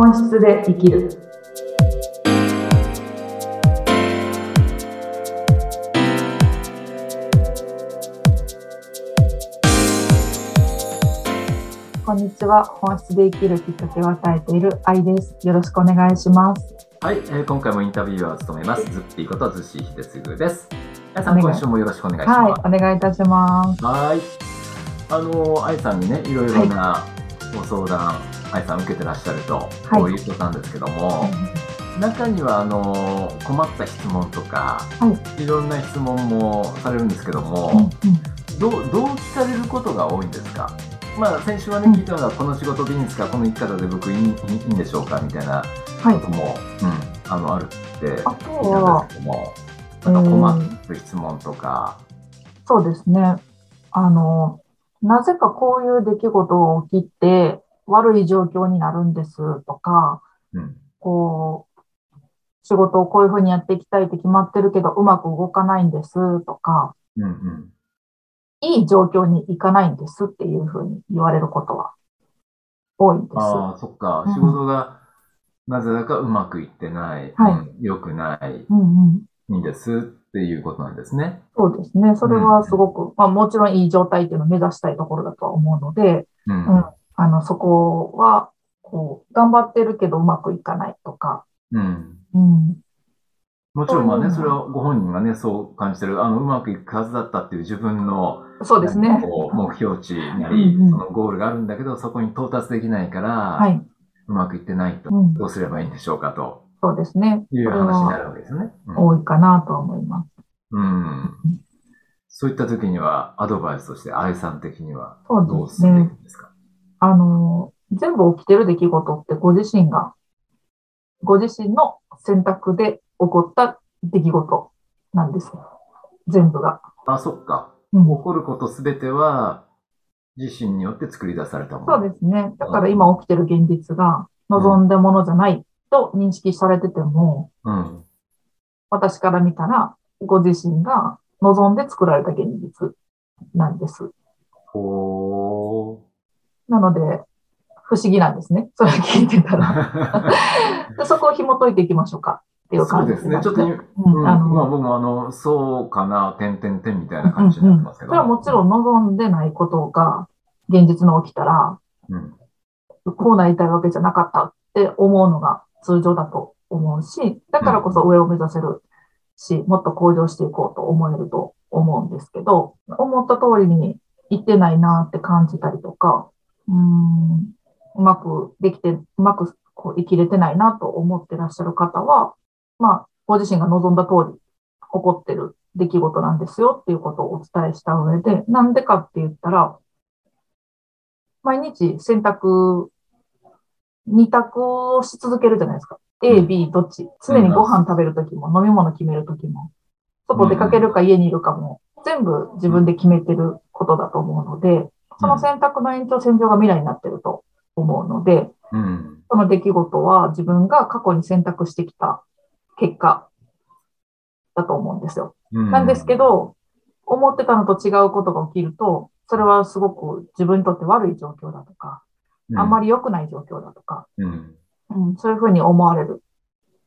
本質で生きる。こんにちは。本質で生きるきっかけを与えている愛です。よろしくお願いします。はい、えー今回もインタビューを務めます、ズッピーことズッシー秀嗣です。あやさん、今週もよろしくお願いします。はい、お願いいたします。はい。あの、あやさんにね、いろいろなご相談、あやさん受けてらっしゃると、はい。こういうことなんですけども、中には、あの、困った質問とか、、はい。ろんな質問もされるんですけども、うんうん。どう、どう聞かれることが多いんですか？まあ、先週はね、うん。聞いたのが、この仕事でいいんですかこの生き方で僕いいいいいんでしょうかみたいなはい。こ。とも、うん、あの、あるって聞いたんはですけども、なんか困る質問とか、そうですね。あの、なぜかこういう出来事が起きて悪い状況になるんですとか、うん、こう、仕事をこういうふうにやっていきたいって決まってるけどうまく動かないんですとか、うん、うん。いい状況に行かないんですっていうふうに言われることは多いんです。ああ、そっかう。ん仕事がなぜだかうまくいってない、はいうん良くないうんうん。んですっていうことなんですね。そうですね。それはすごく、まあもちろんいい状態っていうのを目指したいところだとは思うので、うん。うんあの、そこは、こう、頑張ってるけどうまくいかないとか、うん。うん。もちろんまあね、それはご本人がね、そう感じてる、あの、うまくいくはずだったっていう自分の、そうですね目標値なり、そのゴールがあるんだけど、そこに到達できないから、はい。うまくいってないと、うんどうすればいいんでしょうかとそうですね。いう話になるはわけですね。多いかなとは思います。うん。そういった時には、アドバイスとして、愛さん的にはどうですね進んでいく。んですか？あの、全部起きてる出来事ってご自身が、ご自身の選択で起こった出来事なんですよ。全部が。あ、そっか。うん起こることすべては、自身によって作り出されたもの。そうですね。だから今起きてる現実が望んだものじゃないと認識されてても、うん。私から見たら、ご自身が望んで作られた現実なんです。ほなので、不思議なんですね。それ聞いてたら。そこを紐解いていきましょうかっていうそうですね。感じなんちょっと、うんうん、あのまあ僕もあの、そうかな、点々点みたいな感じになってますけど。それはもちろん望んでないことが現実に起きたら、うん。こうなりたいわけじゃなかったって思うのが通常だと思うし、だからこそ上を目指せるし、もっと向上していこうと思えると思うんですけど、思った通りにいってないなって感じたりとか、うーん、うまくできて、うまくこう生きれてないなと思ってらっしゃる方は、まあ、ご自身が望んだ通り起こってる出来事なんですよっていうことをお伝えした上で、なんでかって言ったら、毎日選択、二択をし続けるじゃないですか。A、B、どっち。常にご飯食べるときも、飲み物決めるときも、外出かけるか家にいるかも、全部自分で決めてることだと思うので、その選択の延長線上が未来になってると思うので、うん。その出来事は自分が過去に選択してきた結果だと思うんですよ。うん。なんですけど、思ってたのと違うことが起きると、それはすごく自分にとって悪い状況だとか、うん、あんまり良くない状況だとか、うん。うん、そういうふうに思われる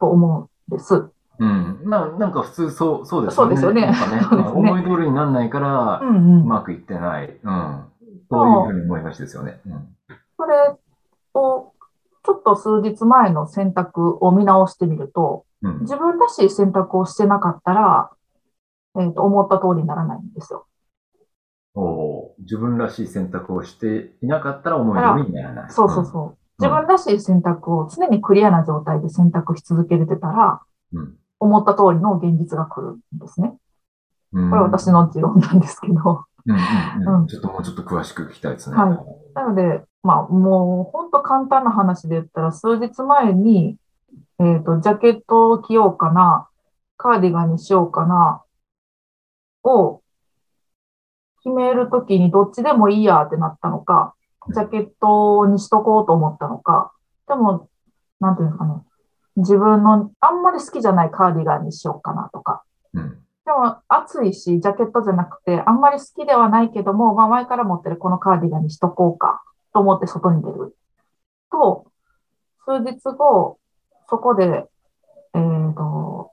と思うんです。うん。まあ、なんか普通そう、そうですよね。そうですよね思い通りにならないから、ううんうん。まくいってない。うん。そういうふうに思いがちですよね。うん。それを、ちょっと数日前の選択を見直してみると、うん。自分らしい選択をしてなかったら、えっ、と、思った通りにならないんですよ。おー自分らしい選択をしていなかったら思い通りにならない。そうそうそう。自分らしい選択を常にクリアな状態で選択し続けれてたら、うん。思った通りの現実が来るんですね。うん。これは私の持論なんですけど。うんちょっともうちょっと詳しく聞きたいですね。はい。なので、まあ、もう、本当簡単な話で言ったら、数日前に、えっ、と、ジャケットを着ようかな、カーディガンにしようかな、を決めるときにどっちでもいいやってなったのか、ジャケットにしとこうと思ったのか、でも、なんていうんですかね、自分のあんまり好きじゃないカーディガンにしようかなとか、うん。でも暑いし、ジャケットじゃなくて、あんまり好きではないけども、まあ前から持ってるこのカーディガンにしとこうかと思って外に出ると、数日後、そこで、えーと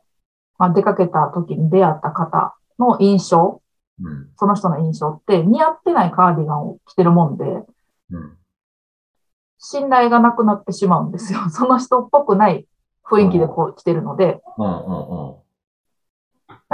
まあ、出かけた時に出会った方の印象、うん。その人の印象って似合ってないカーディガンを着てるもんで、うん。信頼がなくなってしまうんですよ。その人っぽくない雰囲気でこう着てるので。うん。うん。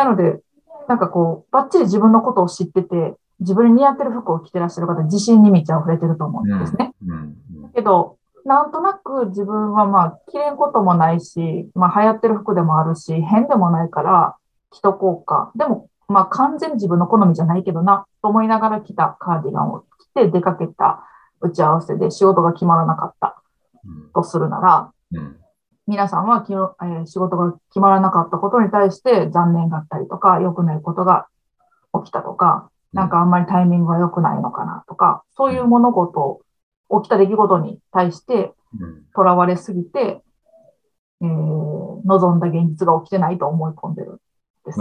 なので、なんかこう、バッチリ自分のことを知ってて、自分に似合ってる服を着てらっしゃる方、自信に満ち溢れてると思うんですね。うん。けど、なんとなく自分はまあ、着れんこともないし、まあ流行ってる服でもあるし、変でもないから着とこうか。でも、まあ完全に自分の好みじゃないけどな、と思いながら着たカーディガンを着て出かけた打ち合わせで仕事が決まらなかったとするなら、うん。皆さんはきの、えー仕事が決まらなかったことに対して残念だったりとか、良くないことが起きたとか、なんかあんまりタイミングが良くないのかなとか、そういう物事、起きた出来事に対してうん。囚われすぎて、えー望んだ現実が起きてないと思い込んでるんです。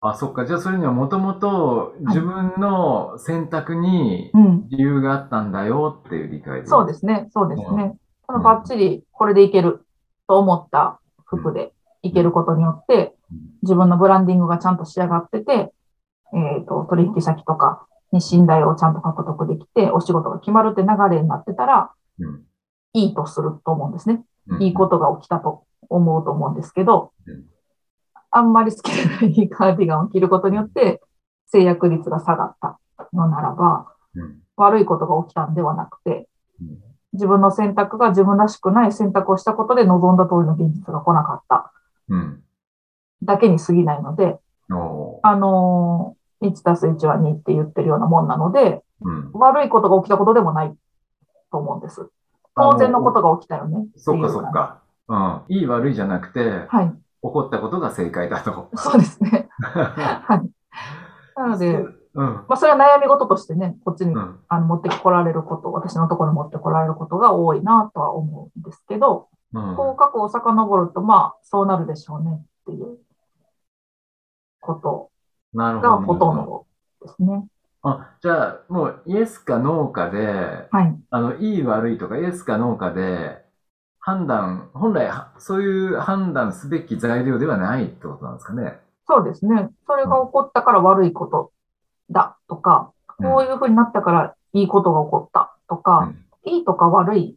あ、そっか。じゃあ、それにはもともと自分の選択にうん。理由があったんだよっていう理解で。。そうですすね。そうですうね。そのバッチリこれでいけると思った服でいけることによって、自分のブランディングがちゃんと仕上がってて、えっ、と、取引先とかに信頼をちゃんと獲得できて、お仕事が決まるって流れになってたら、いいとすると思うんですね。いいことが起きたと思うと思うんですけど、あんまり好きじゃない カーディガンを着ることによって、制約率が下がったのならば、悪いことが起きたんではなくて、自分の選択が自分らしくない選択をしたことで望んだ通りの現実が来なかったうん。だけに過ぎないので、あのー1たす1は2って言ってるようなもんなので、うん。悪いことが起きたことでもないと思うんです。当然のことが起きたよね。そっかそっか。うん。いい悪いじゃなくて、はい。起こったことが正解だと。そうですね。はい。なので、それは悩み事としてね、こっちにうん。あの持ってこられること、私のところに持ってこられることが多いなとは思うんですけど、うん。こう過去を遡ると、まあ、そうなるでしょうねっていうこと。がほとんどですね。あ、じゃあ、もうイエスかノーかで、はい。あの、いい悪いとかイエスかノーかで、判断、本来は、そういう判断すべき材料ではないってことなんですかね。そうですね。それが起こったから悪いことだとか、こういうふうになったからいいことが起こったとか、いいとか悪い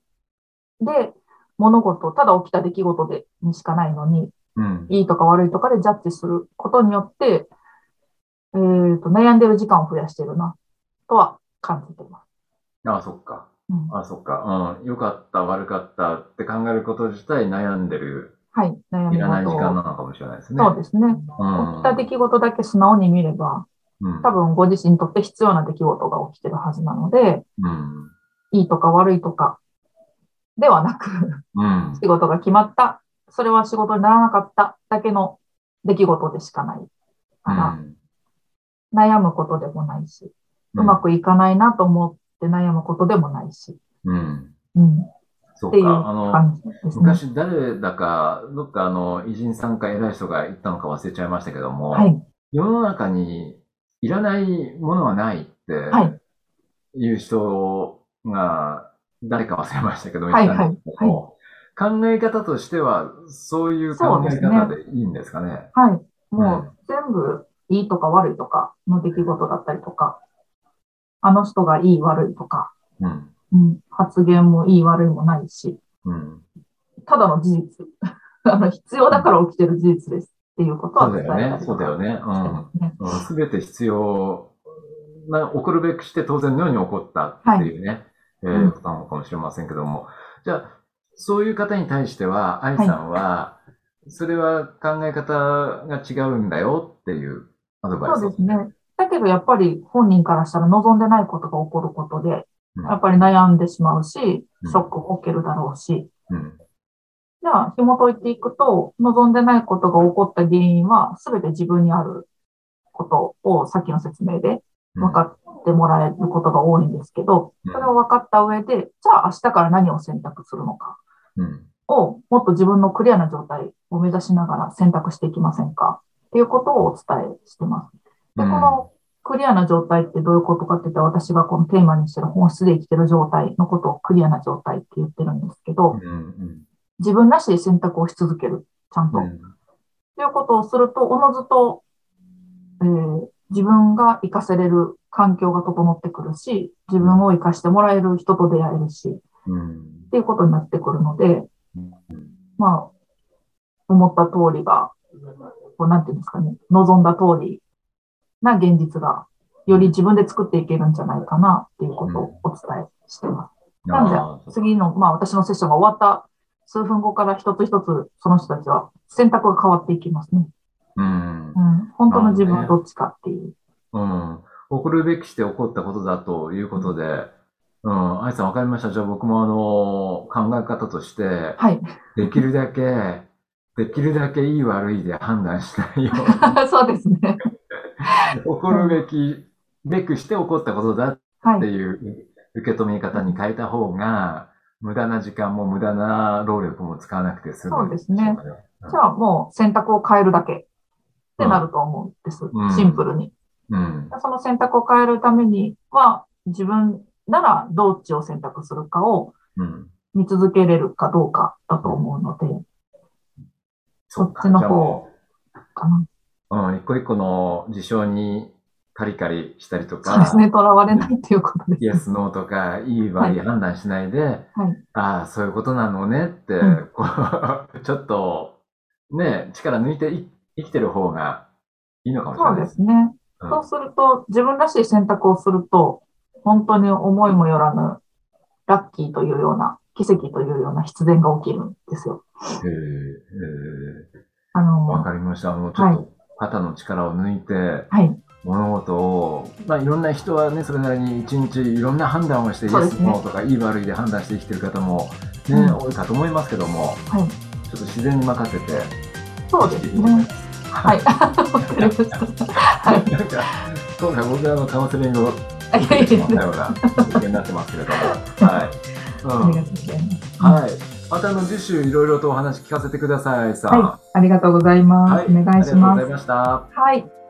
で、物事、ただ起きた出来事でにしかないのに、うん。いいとか悪いとかでジャッジすることによって、えーと、悩んでる時間を増やしてるな、とは感じています。あ、そっか。うん、あ、そっか。うん。良かった、悪かったって考えること自体悩んでる、はい、悩みいらない時。間なのかもしれないですね。そうですね。うん。起きた出来事だけ素直に見れば、うん。多分ご自身にとって必要な出来事が起きてるはずなので、うん。いいとか悪いとかではなく、うん。仕事が決まった、それは仕事にならなかっただけの出来事でしかないから、悩むことでもないし、うまくいかないなと思って悩むことでもないし、うん。うん、っそうていうか。ね。昔誰だか、どっかあの、偉人さんか偉い人が言ったのか忘れちゃいましたけども、はい、世の中にいらないものはないってはい、いう人が誰か忘れましたけど、はい言ったんですけども考え方としては、そういう考え方でいいんですかね。はい。もう全部いいとか悪いとかの出来事だったりとか、あの人がいい悪いとか、うん。うん、発言もいい悪いもないし、うん。ただの事実。あの、必要だから起きてる事実ですっていうことはそうだよね。そうだよね。うん。すべて必要な、起こるべくして当然のように起こったっていうね、えうんーことなのかもしれませんけども。じゃあ、そういう方に対しては、愛さんは、それは考え方が違うんだよっていうアドバイスをそうですね。だけどやっぱり本人からしたら望んでないことが起こることで、うんやっぱり悩んでしまうしうん、ショックを受けるだろうし、うん。じゃあ紐解いていくと、望んでないことが起こった原因は全て自分にあることをさっきの説明でうん。分かってもらえることが多いんですけど、うん。それを分かった上で、じゃあ明日から何を選択するのかうん。をもっと自分のクリアな状態を目指しながら選択していきませんか？っていうことをお伝えしてます。で、うん。このクリアな状態ってどういうことかって言ったら、私がこのテーマにしてる本質で生きてる状態のことをクリアな状態って言ってるんですけど、自分らしい選択をし続ける。ちゃんと。うんっていうことをすると、おのずと、えー自分が活かせれる環境が整ってくるし、自分を活かしてもらえる人と出会えるし、っうんていうことになってくるので、うんまあ、思った通りが、こうなんていうんですかね、望んだ通りな現実が、より自分で作っていけるんじゃないかなっていうことをお伝えしてます。なのあで、次の、まあ私のセッションが終わった数分後から一つ一つその人たちは選択が変わっていきますね。ーうんうん。本当の自分はどっちかっていう。うん。起こるべきして起こったことだということで、うん。愛さんわかりました。じゃあ僕もあの、考え方として、はい。できるだけ、できるだけいい悪いで判断しないよう そうですね。に、起こるべき、べくして起こったことだってはい。いう受け止め方に変えた方が、無駄な時間も無駄な労力も使わなくて済む。そうですね。じゃあもう選択を変えるだけってなると思うんです。うんシンプルに。うん。その選択を変えるためには、自分ならどっちを選択するかをうん。見続けれるかどうかだと思うので、そそっちの方かな。うん、一個一個の事象にカリカリしたりとか、そうですね。囚われないっていうことです。イエス、ノーとか、いい悪い判断しないで、はい。ああ、そういうことなのねって、うんこう、ちょっと、ね、力抜いてい生きてる方がいいのかもしれそうないです。ですね。うんそうすると、自分らしい選択をすると、本当に思いもよらぬ、ラッキーというような、奇跡というような必然が起きるんですよ。へえへあえわの、かりました。あの、ちょっと肩の力を抜いて、はい。物事を、まあ、いろんな人はね、それなりに一日いろんな判断をして、イエス、ノーとか、いい悪いで判断して生きてる方も、ね、うん多いかと思いますけども、はい。ちょっと自然に任せて、そうですね。はい。わかりました。はい。なんか、今回僕があのカウンセリングを受けてしまったような 経験になってますけれども、はい。ありがとうございます。うん。はい。またあの、次週いろいろとお話聞かせてください、さん。はい。ありがとうございます。はいお願いしますありがとうござい。ました。はい。